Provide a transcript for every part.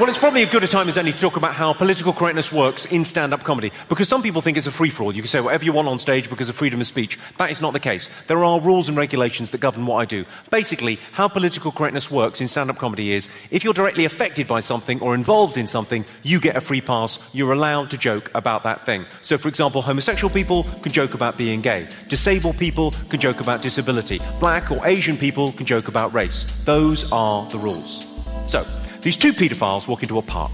Well, it's probably as good a time as any to talk about how political correctness works in stand up comedy. Because some people think it's a free for all. You can say whatever you want on stage because of freedom of speech. That is not the case. There are rules and regulations that govern what I do. Basically, how political correctness works in stand up comedy is if you're directly affected by something or involved in something, you get a free pass. You're allowed to joke about that thing. So, for example, homosexual people can joke about being gay, disabled people can joke about disability, black or Asian people can joke about race. Those are the rules. So, these two paedophiles walk into a park.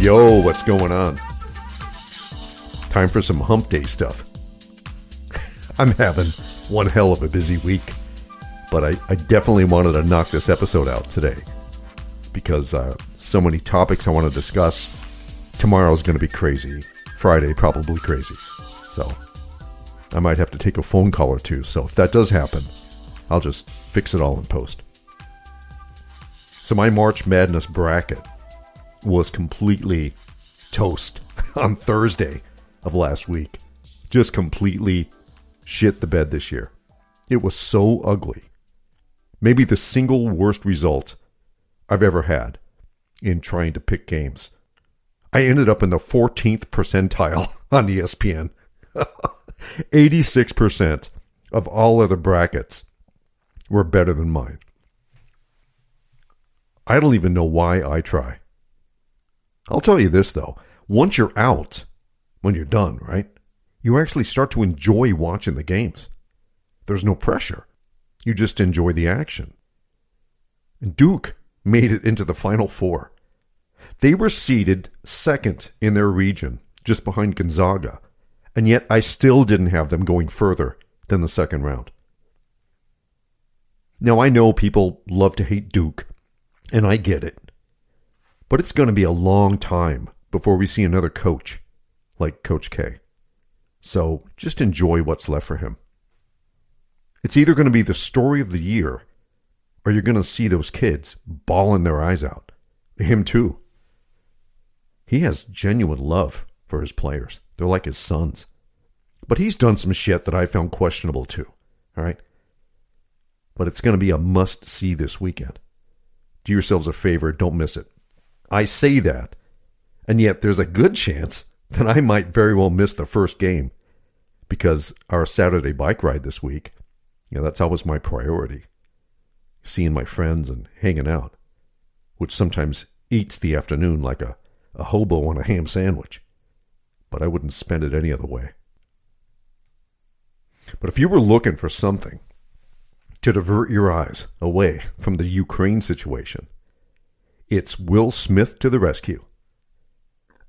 Yo, what's going on? Time for some hump day stuff. I'm having one hell of a busy week, but I, I definitely wanted to knock this episode out today because uh, so many topics I want to discuss. Tomorrow's going to be crazy. Friday, probably crazy. So I might have to take a phone call or two. So if that does happen, I'll just fix it all in post. So my March Madness bracket was completely toast on Thursday of last week. Just completely shit the bed this year. It was so ugly. Maybe the single worst result I've ever had in trying to pick games. I ended up in the 14th percentile on ESPN. 86% of all other brackets were better than mine. I don't even know why I try. I'll tell you this, though. Once you're out, when you're done, right? You actually start to enjoy watching the games. There's no pressure. You just enjoy the action. Duke made it into the Final Four. They were seeded second in their region, just behind Gonzaga, and yet I still didn't have them going further than the second round. Now, I know people love to hate Duke, and I get it. But it's going to be a long time before we see another coach like Coach K. So just enjoy what's left for him. It's either going to be the story of the year or you're going to see those kids bawling their eyes out. Him too. He has genuine love for his players. They're like his sons. But he's done some shit that I found questionable too. All right? But it's going to be a must see this weekend. Do yourselves a favor, don't miss it. I say that, and yet there's a good chance then I might very well miss the first game because our Saturday bike ride this week, you know, that's always my priority. Seeing my friends and hanging out, which sometimes eats the afternoon like a, a hobo on a ham sandwich. But I wouldn't spend it any other way. But if you were looking for something to divert your eyes away from the Ukraine situation, it's Will Smith to the rescue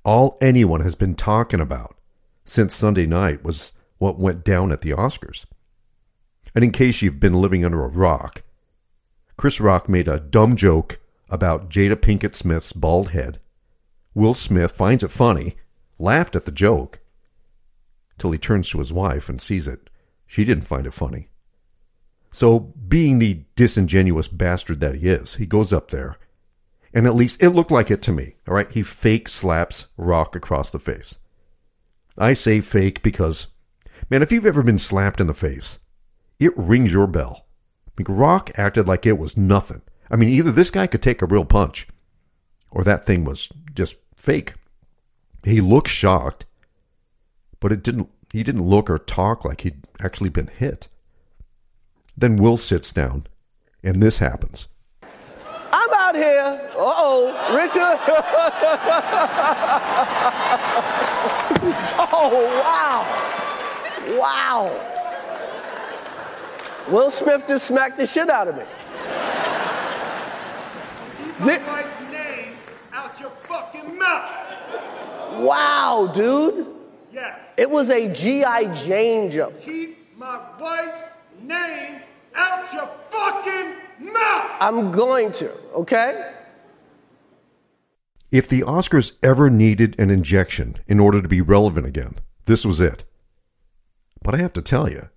all anyone has been talking about since Sunday night was what went down at the Oscars. And in case you've been living under a rock, Chris Rock made a dumb joke about Jada Pinkett Smith's bald head. Will Smith finds it funny, laughed at the joke, till he turns to his wife and sees it. She didn't find it funny. So, being the disingenuous bastard that he is, he goes up there and at least it looked like it to me. All right. He fake slaps Rock across the face. I say fake because, man, if you've ever been slapped in the face, it rings your bell. I mean, Rock acted like it was nothing. I mean, either this guy could take a real punch or that thing was just fake. He looked shocked, but it didn't he didn't look or talk like he'd actually been hit. Then Will sits down, and this happens out here. Uh oh, Richard. oh, wow. Wow. Will Smith just smacked the shit out of me. Keep my wife's name out your fucking mouth. Wow, dude. Yes. It was a G.I. Jane jump. Keep my wife's name out your fucking mouth! I'm going to, okay? If the Oscars ever needed an injection in order to be relevant again, this was it. But I have to tell you,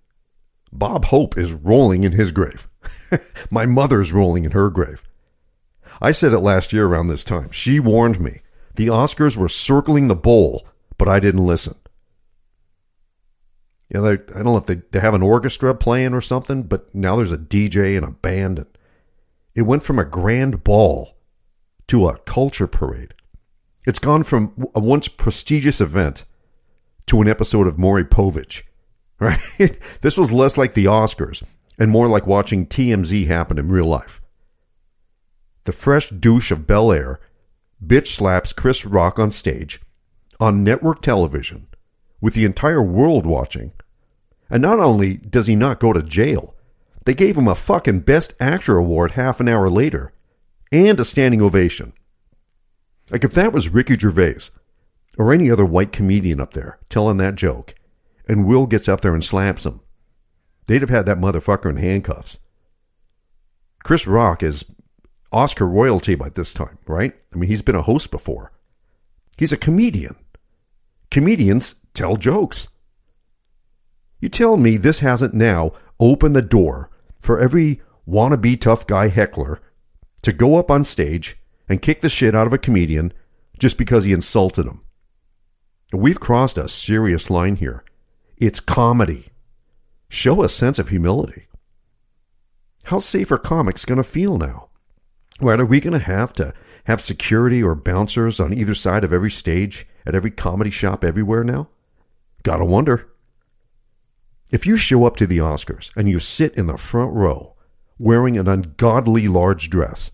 Bob Hope is rolling in his grave. My mother's rolling in her grave. I said it last year around this time. She warned me. The Oscars were circling the bowl, but I didn't listen. You know, I don't know if they, they have an orchestra playing or something, but now there's a DJ and a band. And it went from a grand ball to a culture parade. It's gone from a once prestigious event to an episode of Maury Povich, right? this was less like the Oscars and more like watching TMZ happen in real life. The fresh douche of Bel Air bitch slaps Chris Rock on stage, on network television, with the entire world watching. And not only does he not go to jail, they gave him a fucking Best Actor award half an hour later and a standing ovation. Like if that was Ricky Gervais or any other white comedian up there telling that joke, and Will gets up there and slaps him, they'd have had that motherfucker in handcuffs. Chris Rock is Oscar royalty by this time, right? I mean, he's been a host before. He's a comedian. Comedians tell jokes. You tell me this hasn't now opened the door for every wannabe tough guy heckler to go up on stage and kick the shit out of a comedian just because he insulted him. We've crossed a serious line here. It's comedy. Show a sense of humility. How safe are comics going to feel now? Right? Are we going to have to have security or bouncers on either side of every stage at every comedy shop everywhere now? Gotta wonder. If you show up to the Oscars and you sit in the front row wearing an ungodly large dress,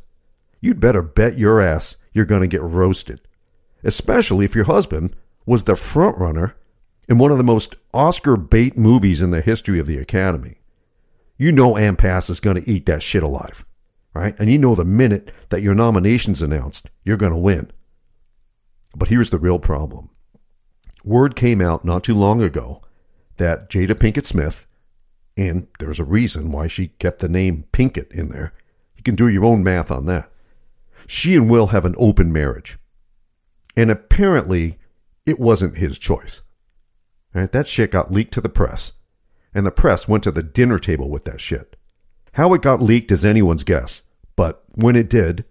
you'd better bet your ass you're going to get roasted. Especially if your husband was the front runner in one of the most Oscar bait movies in the history of the Academy. You know Pass is going to eat that shit alive right? And you know the minute that your nomination's announced, you're going to win. But here's the real problem. Word came out not too long ago that Jada Pinkett Smith, and there's a reason why she kept the name Pinkett in there. You can do your own math on that. She and Will have an open marriage. And apparently, it wasn't his choice. Right? That shit got leaked to the press. And the press went to the dinner table with that shit. How it got leaked is anyone's guess, but when it did,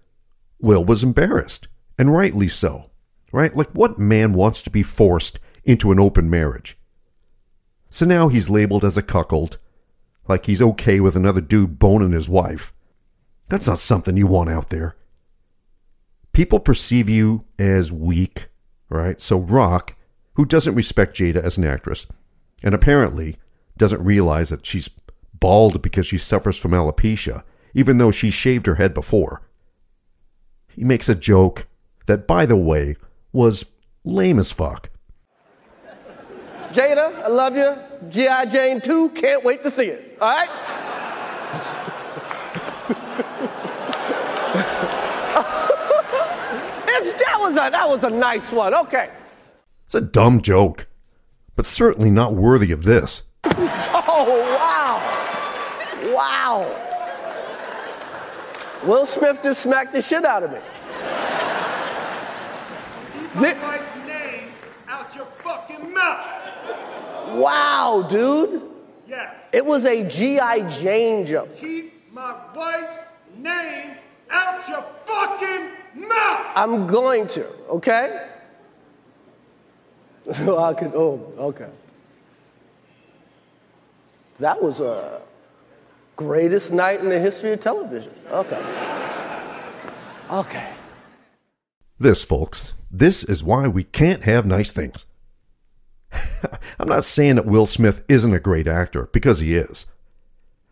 Will was embarrassed, and rightly so. Right? Like, what man wants to be forced into an open marriage? So now he's labeled as a cuckold, like he's okay with another dude boning his wife. That's not something you want out there. People perceive you as weak, right? So Rock, who doesn't respect Jada as an actress, and apparently doesn't realize that she's bald because she suffers from alopecia, even though she shaved her head before. He makes a joke that, by the way, was lame as fuck. Jada, I love you. G.I. Jane 2, can't wait to see it. All right? that, was a, that was a nice one. Okay. It's a dumb joke, but certainly not worthy of this. Oh, wow. Wow. Will Smith just smacked the shit out of me. Keep my wife's name out your fucking mouth. Wow, dude. Yes. It was a G.I. Jane joke. Keep my wife's name out your fucking mouth. I'm going to, okay? I could, oh, okay. That was a greatest night in the history of television. Okay. Okay. This, folks, this is why we can't have nice things. I'm not saying that Will Smith isn't a great actor, because he is.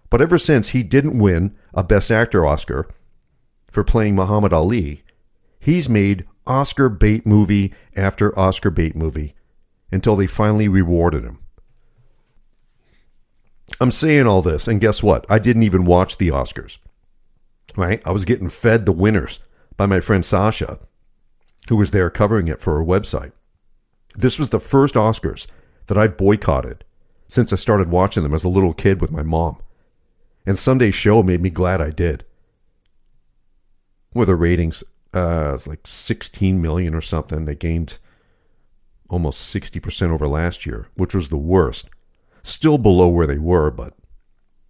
But ever since he didn't win a Best Actor Oscar for playing Muhammad Ali, he's made Oscar bait movie after Oscar bait movie until they finally rewarded him. I'm saying all this, and guess what? I didn't even watch the Oscars. Right? I was getting fed the winners by my friend Sasha, who was there covering it for her website. This was the first Oscars that I've boycotted since I started watching them as a little kid with my mom. And Sunday's show made me glad I did. With the ratings, uh, it's like 16 million or something. They gained almost 60% over last year, which was the worst. Still below where they were, but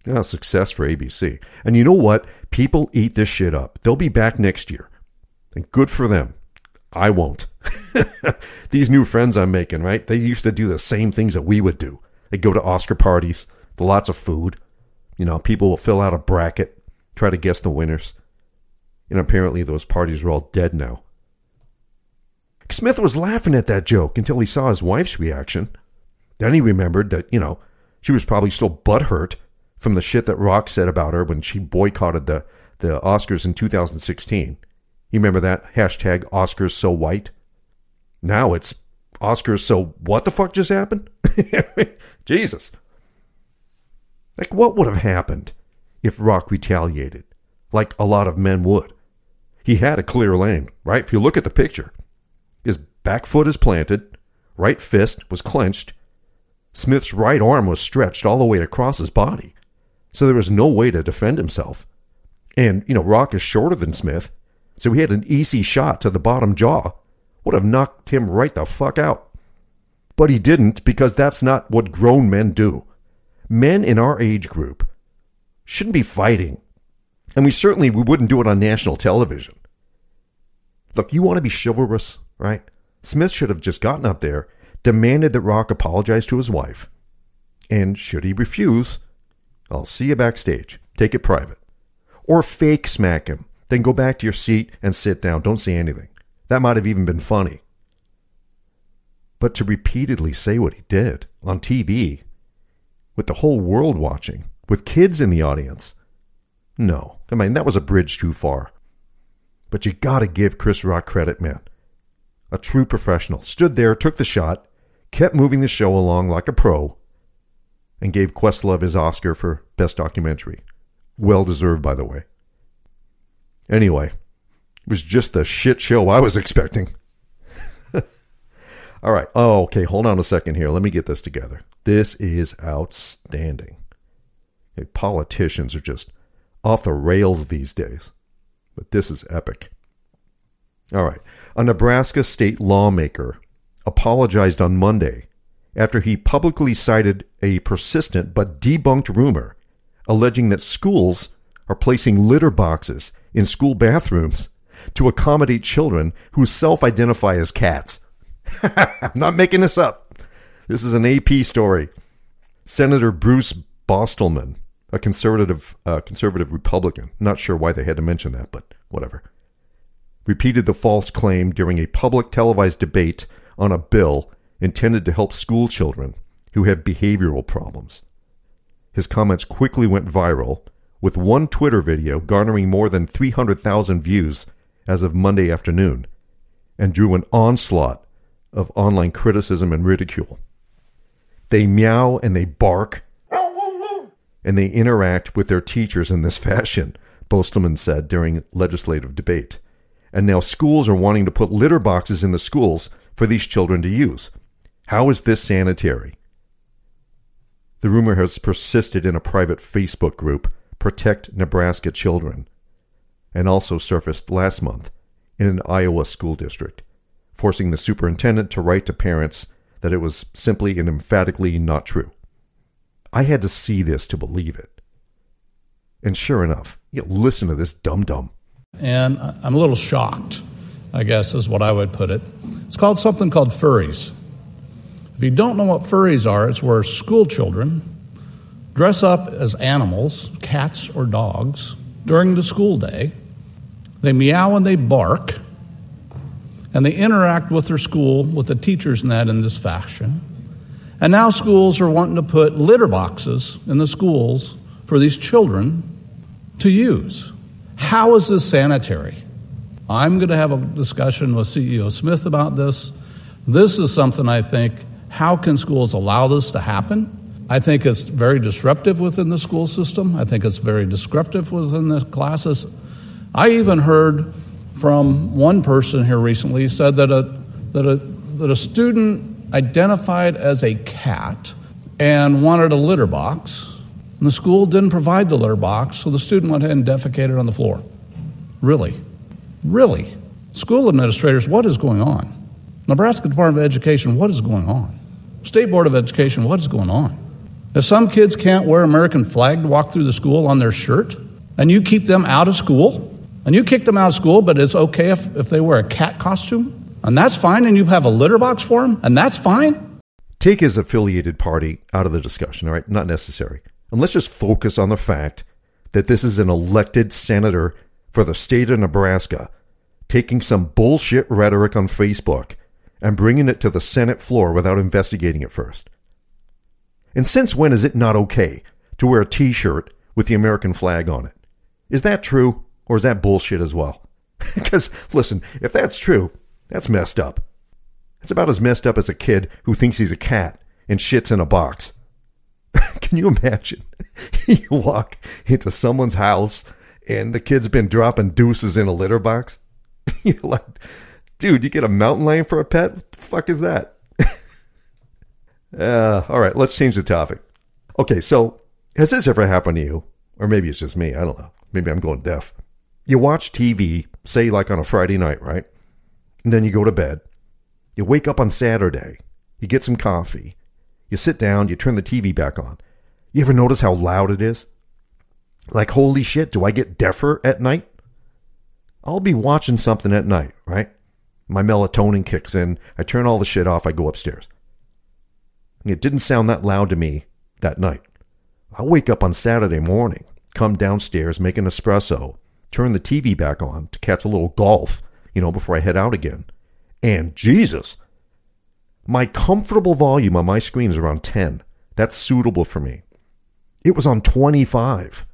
Yeah, success for ABC. And you know what? People eat this shit up. They'll be back next year. And good for them. I won't. These new friends I'm making, right? They used to do the same things that we would do. They'd go to Oscar parties, the lots of food. You know, people will fill out a bracket, try to guess the winners. And apparently those parties are all dead now. Smith was laughing at that joke until he saw his wife's reaction. Then he remembered that, you know, she was probably still butthurt from the shit that Rock said about her when she boycotted the, the Oscars in 2016. You remember that? Hashtag Oscars so white. Now it's Oscars so what the fuck just happened? Jesus. Like, what would have happened if Rock retaliated? Like a lot of men would. He had a clear lane, right? If you look at the picture, his back foot is planted, right fist was clenched, Smith's right arm was stretched all the way across his body, so there was no way to defend himself. And, you know, Rock is shorter than Smith, so he had an easy shot to the bottom jaw. Would have knocked him right the fuck out. But he didn't because that's not what grown men do. Men in our age group shouldn't be fighting. And we certainly we wouldn't do it on national television. Look, you want to be chivalrous, right? Smith should have just gotten up there, demanded that Rock apologize to his wife. And should he refuse, I'll see you backstage. Take it private. Or fake smack him. Then go back to your seat and sit down. Don't say anything. That might have even been funny. But to repeatedly say what he did on TV, with the whole world watching, with kids in the audience, no. I mean, that was a bridge too far. But you gotta give Chris Rock credit, man. A true professional. Stood there, took the shot, kept moving the show along like a pro, and gave Questlove his Oscar for Best Documentary. Well deserved, by the way. Anyway, it was just the shit show I was expecting. All right. Oh, okay. Hold on a second here. Let me get this together. This is outstanding. Okay, politicians are just off the rails these days, but this is epic. All right. A Nebraska state lawmaker apologized on Monday after he publicly cited a persistent but debunked rumor alleging that schools are placing litter boxes in school bathrooms to accommodate children who self identify as cats. I'm not making this up. This is an AP story. Senator Bruce Bostelman, a conservative uh, conservative Republican, not sure why they had to mention that, but whatever, repeated the false claim during a public televised debate on a bill intended to help school children who have behavioral problems. His comments quickly went viral, with one Twitter video garnering more than 300,000 views as of Monday afternoon, and drew an onslaught of online criticism and ridicule. They meow and they bark, and they interact with their teachers in this fashion, Bostelman said during legislative debate. And now schools are wanting to put litter boxes in the schools for these children to use. How is this sanitary? The rumor has persisted in a private Facebook group, Protect Nebraska Children, and also surfaced last month in an Iowa school district, forcing the superintendent to write to parents that it was simply and emphatically not true. I had to see this to believe it. And sure enough, you listen to this dum dum. And I'm a little shocked, I guess is what I would put it. It's called something called furries. If you don't know what furries are, it's where school children dress up as animals, cats or dogs, during the school day. They meow and they bark, and they interact with their school, with the teachers and that in this fashion. And now schools are wanting to put litter boxes in the schools for these children to use. How is this sanitary? I'm going to have a discussion with CEO Smith about this. This is something I think how can schools allow this to happen? I think it's very disruptive within the school system. I think it's very disruptive within the classes. I even heard from one person here recently said that a, that a, that a student identified as a cat and wanted a litter box, and the school didn't provide the litter box, so the student went ahead and defecated on the floor. Really? Really? School administrators, what is going on? Nebraska Department of Education, what is going on? State Board of Education, what is going on? If some kids can't wear American flag to walk through the school on their shirt, and you keep them out of school, and you kick them out of school, but it's okay if, if they wear a cat costume, and that's fine, and you have a litter box for them, and that's fine. Take his affiliated party out of the discussion, all right? Not necessary. And let's just focus on the fact that this is an elected senator for the state of Nebraska taking some bullshit rhetoric on Facebook and bringing it to the Senate floor without investigating it first. And since when is it not okay to wear a t shirt with the American flag on it? Is that true, or is that bullshit as well? Because, listen, if that's true, that's messed up. It's about as messed up as a kid who thinks he's a cat and shits in a box. Can you imagine? you walk into someone's house and the kid's been dropping deuces in a litter box. You're like, dude, you get a mountain lion for a pet? What the fuck is that? Uh, all right, let's change the topic. Okay, so has this ever happened to you? Or maybe it's just me. I don't know. Maybe I'm going deaf. You watch TV, say like on a Friday night, right? And then you go to bed. You wake up on Saturday. You get some coffee. You sit down, you turn the TV back on. You ever notice how loud it is? Like, holy shit, do I get deafer at night? I'll be watching something at night, right? My melatonin kicks in. I turn all the shit off. I go upstairs. It didn't sound that loud to me that night. I'll wake up on Saturday morning, come downstairs, make an espresso, turn the TV back on to catch a little golf, you know, before I head out again. And Jesus, my comfortable volume on my screen is around 10. That's suitable for me. It was on 25.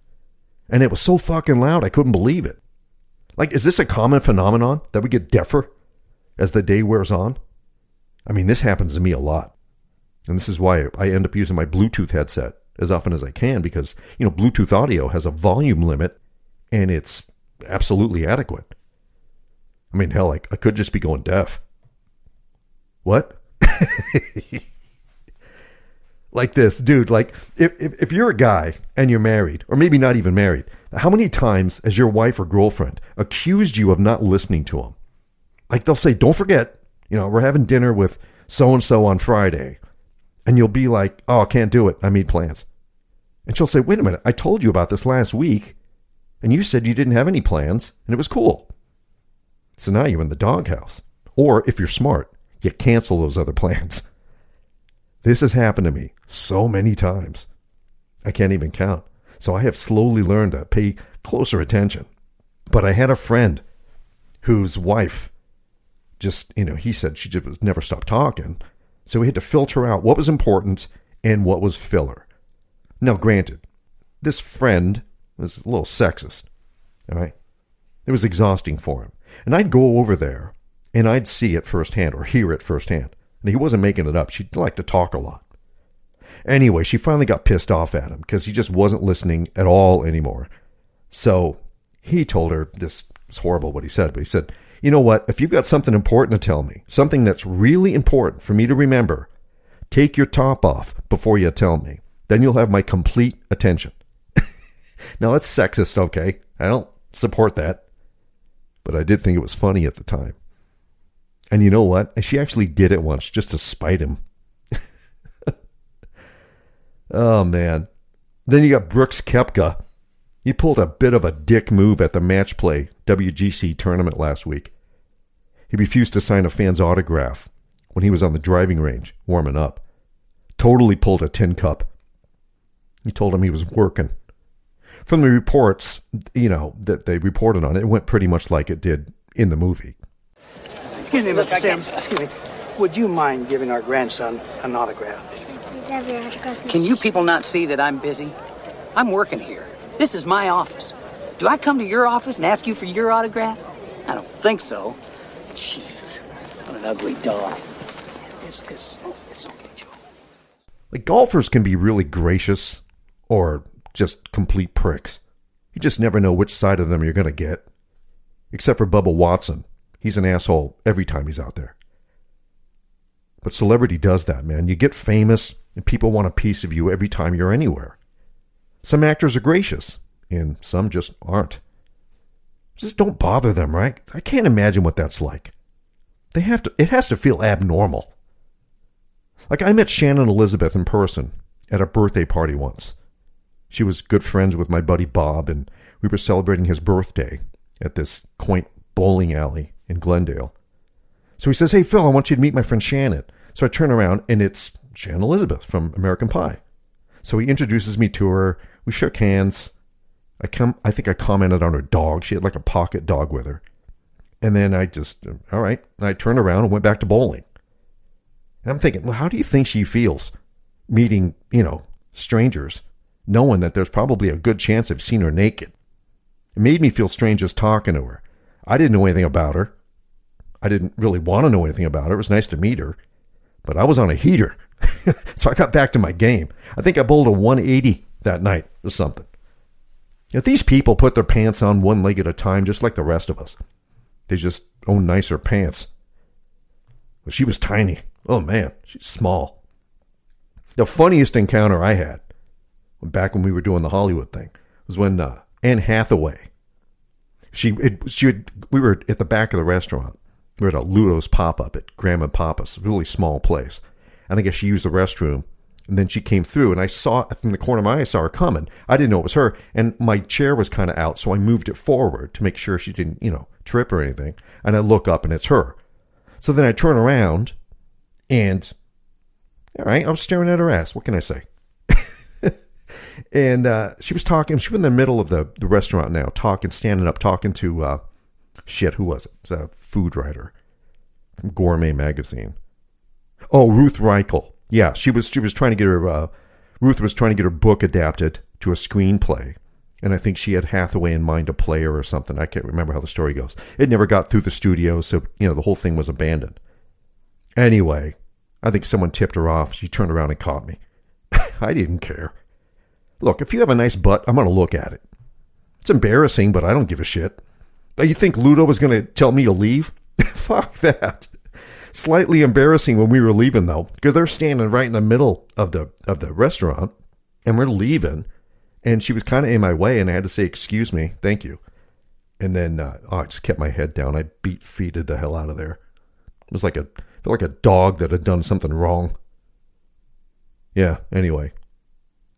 And it was so fucking loud, I couldn't believe it. Like, is this a common phenomenon that we get deafer as the day wears on? I mean, this happens to me a lot. And this is why I end up using my Bluetooth headset as often as I can because, you know, Bluetooth audio has a volume limit and it's absolutely adequate. I mean, hell, I, I could just be going deaf. What? like this, dude. Like, if, if, if you're a guy and you're married, or maybe not even married, how many times has your wife or girlfriend accused you of not listening to them? Like, they'll say, don't forget, you know, we're having dinner with so and so on Friday. And you'll be like, oh, I can't do it. I made plans. And she'll say, wait a minute, I told you about this last week, and you said you didn't have any plans, and it was cool. So now you're in the doghouse. Or if you're smart, you cancel those other plans. This has happened to me so many times. I can't even count. So I have slowly learned to pay closer attention. But I had a friend whose wife just, you know, he said she just never stopped talking. So we had to filter out what was important and what was filler. Now, granted, this friend was a little sexist. All right. It was exhausting for him. And I'd go over there and I'd see it firsthand or hear it firsthand. And he wasn't making it up. She'd like to talk a lot. Anyway, she finally got pissed off at him because he just wasn't listening at all anymore. So he told her this was horrible what he said, but he said, You know what? If you've got something important to tell me, something that's really important for me to remember, take your top off before you tell me. Then you'll have my complete attention. now that's sexist, okay? I don't support that. But I did think it was funny at the time. And you know what? She actually did it once just to spite him. oh, man. Then you got Brooks Koepka. He pulled a bit of a dick move at the match play WGC tournament last week. He refused to sign a fan's autograph when he was on the driving range warming up. Totally pulled a tin cup. He told him he was working. From the reports, you know, that they reported on it, it went pretty much like it did in the movie. Excuse me, Mr. Simms. Excuse me. Would you mind giving our grandson an autograph? Please have your autograph, Can you people not see that I'm busy? I'm working here. This is my office. Do I come to your office and ask you for your autograph? I don't think so. Jesus, what an ugly dog. It's, it's, it's okay, Joe. Like golfers can be really gracious or just complete pricks. You just never know which side of them you're going to get. Except for Bubba Watson. He's an asshole every time he's out there. But celebrity does that, man. You get famous and people want a piece of you every time you're anywhere. Some actors are gracious and some just aren't. Just don't bother them, right? I can't imagine what that's like. They have to it has to feel abnormal. Like I met Shannon Elizabeth in person at a birthday party once. She was good friends with my buddy Bob, and we were celebrating his birthday at this quaint bowling alley in Glendale. So he says, Hey, Phil, I want you to meet my friend Shannon. So I turn around, and it's Shannon Elizabeth from American Pie. So he introduces me to her. We shook hands. I come. I think I commented on her dog. She had like a pocket dog with her. And then I just, all right. And I turned around and went back to bowling. And I'm thinking, well, how do you think she feels meeting, you know, strangers, knowing that there's probably a good chance I've seen her naked? It made me feel strange just talking to her. I didn't know anything about her. I didn't really want to know anything about her. It was nice to meet her, but I was on a heater. so I got back to my game. I think I bowled a 180 that night or something. If these people put their pants on one leg at a time, just like the rest of us, they just own nicer pants. But she was tiny. Oh man, she's small. The funniest encounter I had back when we were doing the Hollywood thing was when uh, Anne Hathaway. She it, she had, we were at the back of the restaurant. We were at a Ludo's pop up at Grandma and Papa's, a really small place. And I guess she used the restroom. And then she came through, and I saw from the corner of my eye, I saw her coming. I didn't know it was her, and my chair was kind of out, so I moved it forward to make sure she didn't, you know, trip or anything. And I look up, and it's her. So then I turn around, and all right, I'm staring at her ass. What can I say? and uh, she was talking. She was in the middle of the, the restaurant now, talking, standing up, talking to uh, shit. Who was it? A food writer from Gourmet Magazine. Oh, Ruth Reichl. Yeah, she was. She was trying to get her. Uh, Ruth was trying to get her book adapted to a screenplay, and I think she had Hathaway in mind to play her or something. I can't remember how the story goes. It never got through the studio, so you know the whole thing was abandoned. Anyway, I think someone tipped her off. She turned around and caught me. I didn't care. Look, if you have a nice butt, I'm going to look at it. It's embarrassing, but I don't give a shit. You think Ludo was going to tell me to leave? Fuck that. Slightly embarrassing when we were leaving though, because they're standing right in the middle of the of the restaurant, and we're leaving, and she was kind of in my way, and I had to say, "Excuse me, thank you," and then uh, oh, I just kept my head down. I beat feeted the hell out of there. It was like a felt like a dog that had done something wrong. Yeah. Anyway,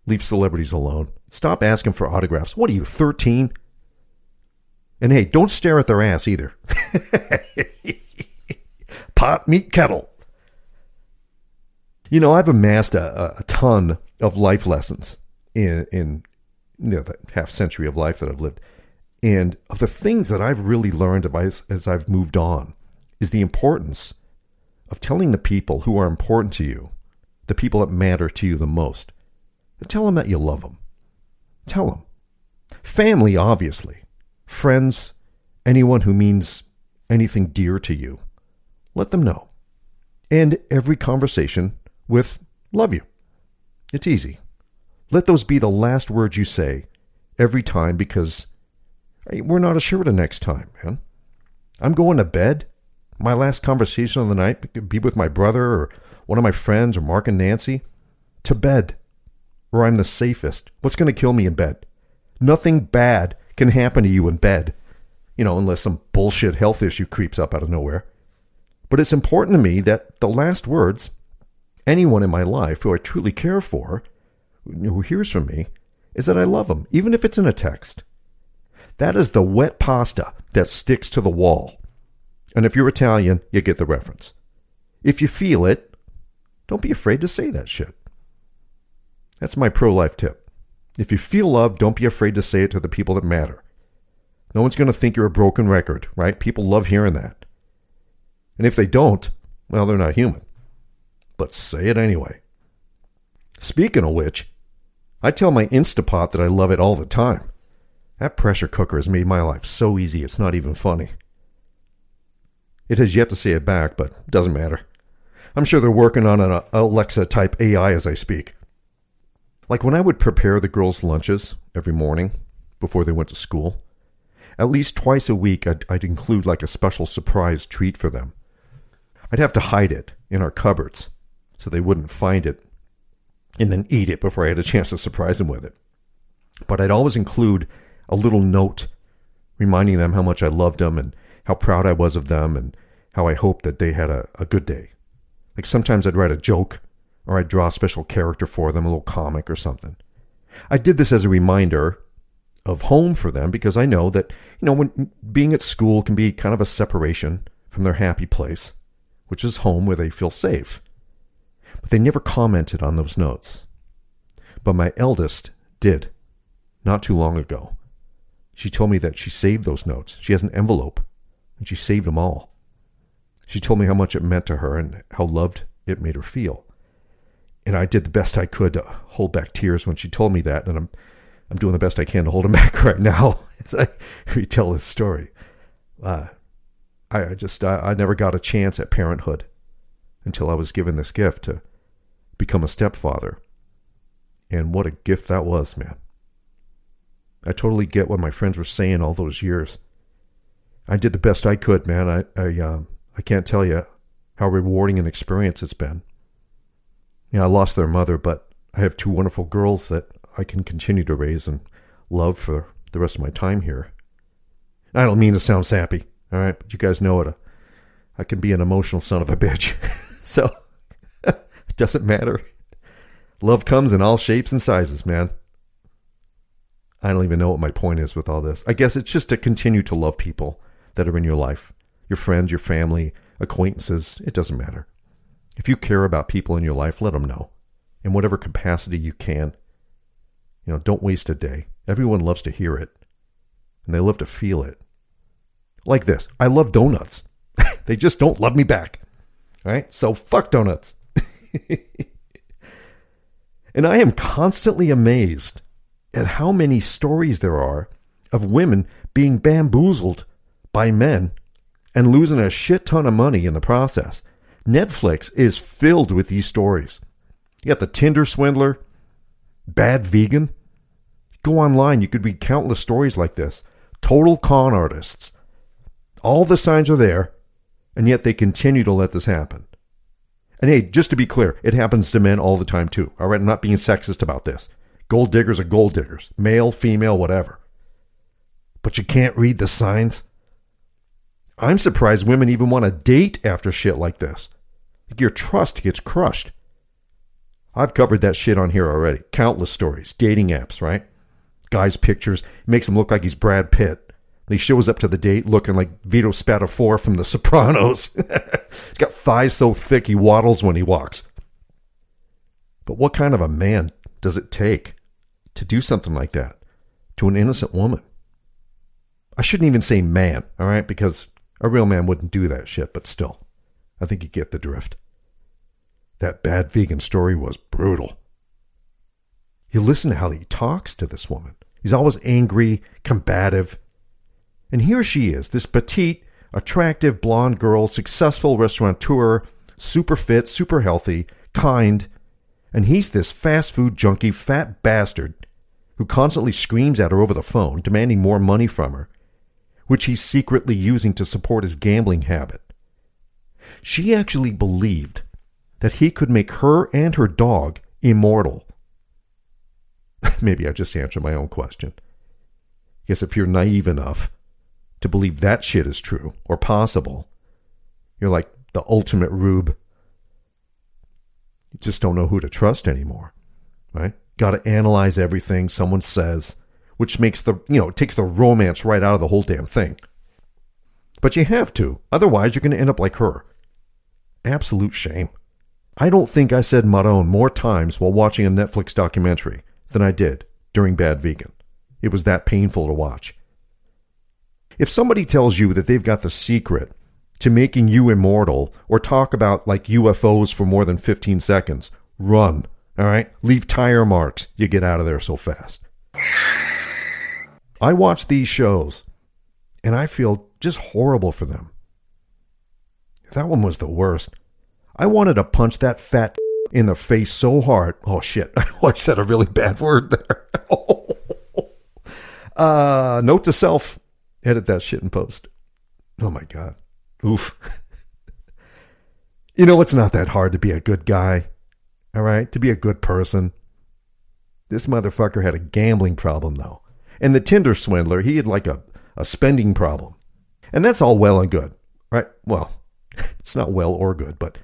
leave celebrities alone. Stop asking for autographs. What are you, thirteen? And hey, don't stare at their ass either. Pot, meat, kettle. You know, I've amassed a, a ton of life lessons in, in you know, the half century of life that I've lived. And of the things that I've really learned as, as I've moved on is the importance of telling the people who are important to you, the people that matter to you the most, tell them that you love them. Tell them. Family, obviously. Friends, anyone who means anything dear to you. Let them know. End every conversation with love you. It's easy. Let those be the last words you say every time because we're not assured of next time, man. I'm going to bed. My last conversation of the night could be with my brother or one of my friends or Mark and Nancy. To bed. where I'm the safest. What's going to kill me in bed? Nothing bad can happen to you in bed. You know, unless some bullshit health issue creeps up out of nowhere. But it's important to me that the last words anyone in my life who I truly care for, who hears from me, is that I love them, even if it's in a text. That is the wet pasta that sticks to the wall. And if you're Italian, you get the reference. If you feel it, don't be afraid to say that shit. That's my pro life tip. If you feel love, don't be afraid to say it to the people that matter. No one's going to think you're a broken record, right? People love hearing that. And if they don't, well, they're not human. But say it anyway. Speaking of which, I tell my Instapot that I love it all the time. That pressure cooker has made my life so easy it's not even funny. It has yet to say it back, but doesn't matter. I'm sure they're working on an Alexa type AI as I speak. Like when I would prepare the girls' lunches every morning before they went to school, at least twice a week I'd, I'd include like a special surprise treat for them. I'd have to hide it in our cupboards so they wouldn't find it and then eat it before I had a chance to surprise them with it. But I'd always include a little note reminding them how much I loved them and how proud I was of them and how I hoped that they had a, a good day. Like sometimes I'd write a joke or I'd draw a special character for them, a little comic or something. I did this as a reminder of home for them because I know that, you know, when being at school can be kind of a separation from their happy place, which is home where they feel safe. But they never commented on those notes. But my eldest did, not too long ago. She told me that she saved those notes. She has an envelope, and she saved them all. She told me how much it meant to her and how loved it made her feel. And I did the best I could to hold back tears when she told me that, and I'm I'm doing the best I can to hold them back right now as I retell this story. Uh, I, I just I, I never got a chance at parenthood until I was given this gift to become a stepfather. And what a gift that was, man. I totally get what my friends were saying all those years. I did the best I could, man. I I uh, I can't tell you how rewarding an experience it's been. Yeah, I lost their mother, but I have two wonderful girls that I can continue to raise and love for the rest of my time here. I don't mean to sound sappy, all right, but you guys know it. I can be an emotional son of a bitch. so it doesn't matter. Love comes in all shapes and sizes, man. I don't even know what my point is with all this. I guess it's just to continue to love people that are in your life your friends, your family, acquaintances. It doesn't matter. If you care about people in your life, let them know in whatever capacity you can. You know, don't waste a day. Everyone loves to hear it, and they love to feel it. Like this I love donuts. they just don't love me back. All right? So fuck donuts. and I am constantly amazed at how many stories there are of women being bamboozled by men and losing a shit ton of money in the process. Netflix is filled with these stories. You got the Tinder swindler, bad vegan. Go online, you could read countless stories like this. Total con artists. All the signs are there, and yet they continue to let this happen. And hey, just to be clear, it happens to men all the time too. All right, I'm not being sexist about this. Gold diggers are gold diggers, male, female, whatever. But you can't read the signs. I'm surprised women even want to date after shit like this. Your trust gets crushed. I've covered that shit on here already. Countless stories. Dating apps, right? Guy's pictures. Makes him look like he's Brad Pitt. He shows up to the date looking like Vito Spatafore from The Sopranos. he's got thighs so thick he waddles when he walks. But what kind of a man does it take to do something like that to an innocent woman? I shouldn't even say man, all right? Because a real man wouldn't do that shit, but still. I think you get the drift. That bad vegan story was brutal. You listen to how he talks to this woman. He's always angry, combative. And here she is, this petite, attractive blonde girl, successful restaurateur, super fit, super healthy, kind. And he's this fast food junkie, fat bastard who constantly screams at her over the phone, demanding more money from her, which he's secretly using to support his gambling habit. She actually believed that he could make her and her dog immortal. Maybe I just answered my own question. Guess if you're naive enough to believe that shit is true or possible, you're like the ultimate rube. You just don't know who to trust anymore, right? Got to analyze everything someone says, which makes the, you know, it takes the romance right out of the whole damn thing. But you have to, otherwise, you're going to end up like her. Absolute shame. I don't think I said Marron more times while watching a Netflix documentary than I did during Bad Vegan. It was that painful to watch. If somebody tells you that they've got the secret to making you immortal or talk about like UFOs for more than 15 seconds, run. All right? Leave tire marks. You get out of there so fast. I watch these shows and I feel just horrible for them. That one was the worst. I wanted to punch that fat in the face so hard. Oh shit! I said a really bad word there. uh, note to self: edit that shit in post. Oh my god. Oof. you know it's not that hard to be a good guy. All right, to be a good person. This motherfucker had a gambling problem though, and the Tinder swindler he had like a a spending problem, and that's all well and good, right? Well, it's not well or good, but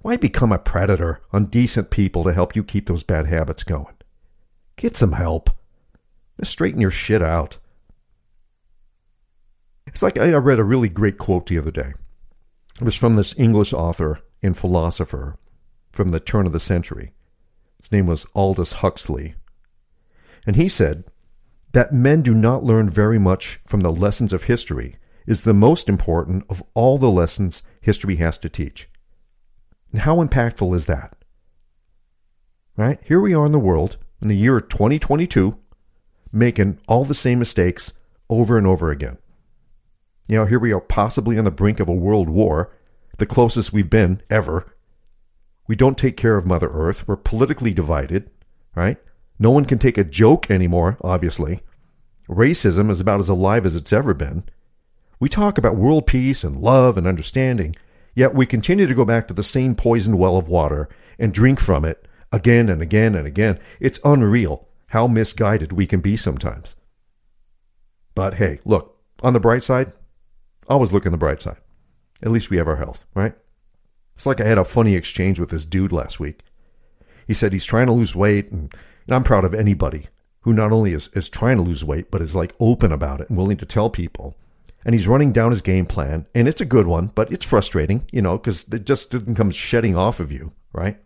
Why become a predator on decent people to help you keep those bad habits going? Get some help. Just straighten your shit out. It's like I read a really great quote the other day. It was from this English author and philosopher from the turn of the century. His name was Aldous Huxley. And he said that men do not learn very much from the lessons of history is the most important of all the lessons history has to teach. And how impactful is that? Right? Here we are in the world in the year 2022 making all the same mistakes over and over again. You know, here we are possibly on the brink of a world war, the closest we've been ever. We don't take care of Mother Earth. We're politically divided, right? No one can take a joke anymore, obviously. Racism is about as alive as it's ever been. We talk about world peace and love and understanding, yet we continue to go back to the same poisoned well of water and drink from it again and again and again. It's unreal how misguided we can be sometimes. But hey, look, on the bright side, Always look on the bright side. At least we have our health, right? It's like I had a funny exchange with this dude last week. He said he's trying to lose weight, and, and I'm proud of anybody who not only is, is trying to lose weight, but is like open about it and willing to tell people. And he's running down his game plan, and it's a good one, but it's frustrating, you know, because it just didn't come shedding off of you, right?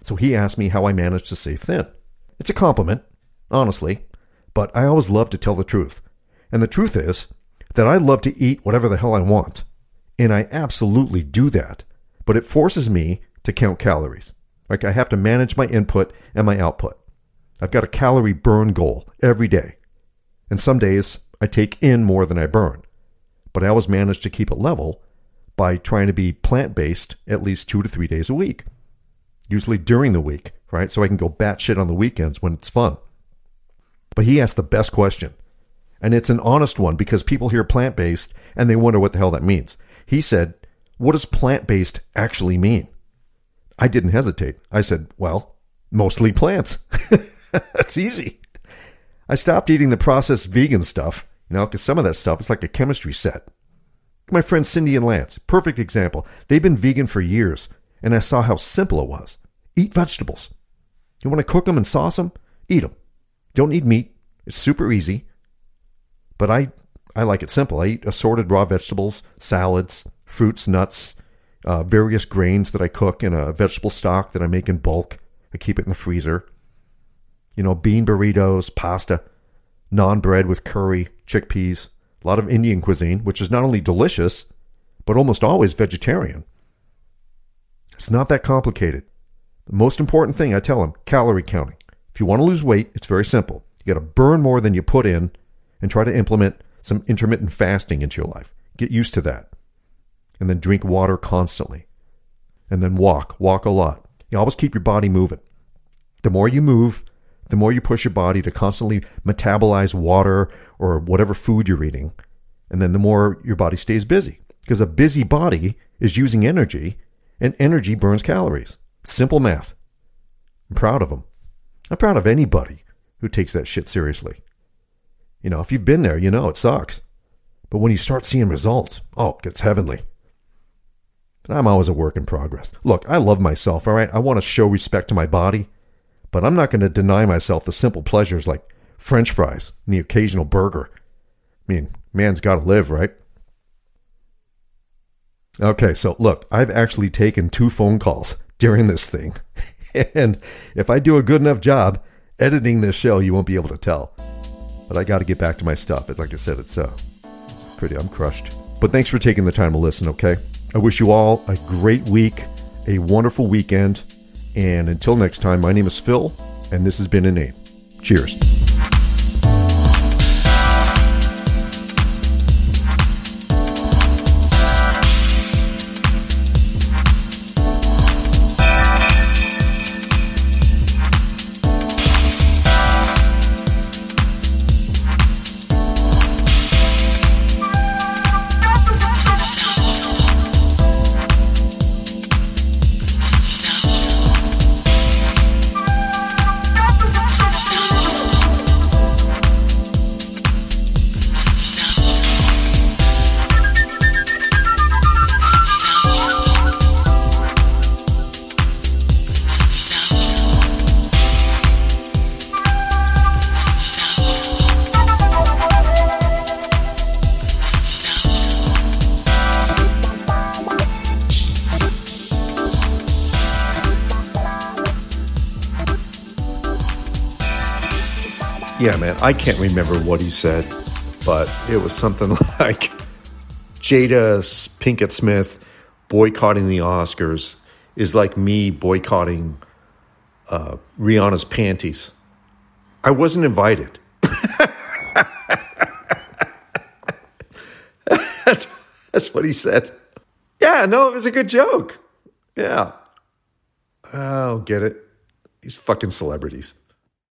So he asked me how I managed to stay thin. It's a compliment, honestly, but I always love to tell the truth. And the truth is, that I love to eat whatever the hell I want. And I absolutely do that. But it forces me to count calories. Like I have to manage my input and my output. I've got a calorie burn goal every day. And some days I take in more than I burn. But I always manage to keep it level by trying to be plant based at least two to three days a week. Usually during the week, right? So I can go batshit on the weekends when it's fun. But he asked the best question. And it's an honest one because people hear plant based and they wonder what the hell that means. He said, What does plant based actually mean? I didn't hesitate. I said, Well, mostly plants. That's easy. I stopped eating the processed vegan stuff, you know, because some of that stuff is like a chemistry set. My friends Cindy and Lance, perfect example. They've been vegan for years, and I saw how simple it was. Eat vegetables. You want to cook them and sauce them? Eat them. Don't need meat. It's super easy. But I, I like it simple. I eat assorted raw vegetables, salads, fruits, nuts, uh, various grains that I cook in a vegetable stock that I make in bulk. I keep it in the freezer. You know, bean burritos, pasta, naan bread with curry, chickpeas, a lot of Indian cuisine, which is not only delicious, but almost always vegetarian. It's not that complicated. The most important thing I tell them calorie counting. If you want to lose weight, it's very simple. You got to burn more than you put in and try to implement some intermittent fasting into your life. Get used to that. And then drink water constantly. And then walk. Walk a lot. You always keep your body moving. The more you move, the more you push your body to constantly metabolize water or whatever food you're eating. And then the more your body stays busy. Because a busy body is using energy, and energy burns calories. Simple math. I'm proud of them. I'm proud of anybody who takes that shit seriously. You know, if you've been there, you know it sucks. But when you start seeing results, oh, it gets heavenly. I'm always a work in progress. Look, I love myself, all right? I want to show respect to my body, but I'm not going to deny myself the simple pleasures like french fries and the occasional burger. I mean, man's got to live, right? Okay, so look, I've actually taken two phone calls during this thing. and if I do a good enough job editing this show, you won't be able to tell. But I got to get back to my stuff. Like I said, it's uh, pretty. I'm crushed. But thanks for taking the time to listen. Okay. I wish you all a great week, a wonderful weekend, and until next time, my name is Phil, and this has been Inane. Cheers. I can't remember what he said, but it was something like Jada Pinkett Smith boycotting the Oscars is like me boycotting uh, Rihanna's panties. I wasn't invited. that's, that's what he said. Yeah, no, it was a good joke. Yeah. I don't get it. These fucking celebrities.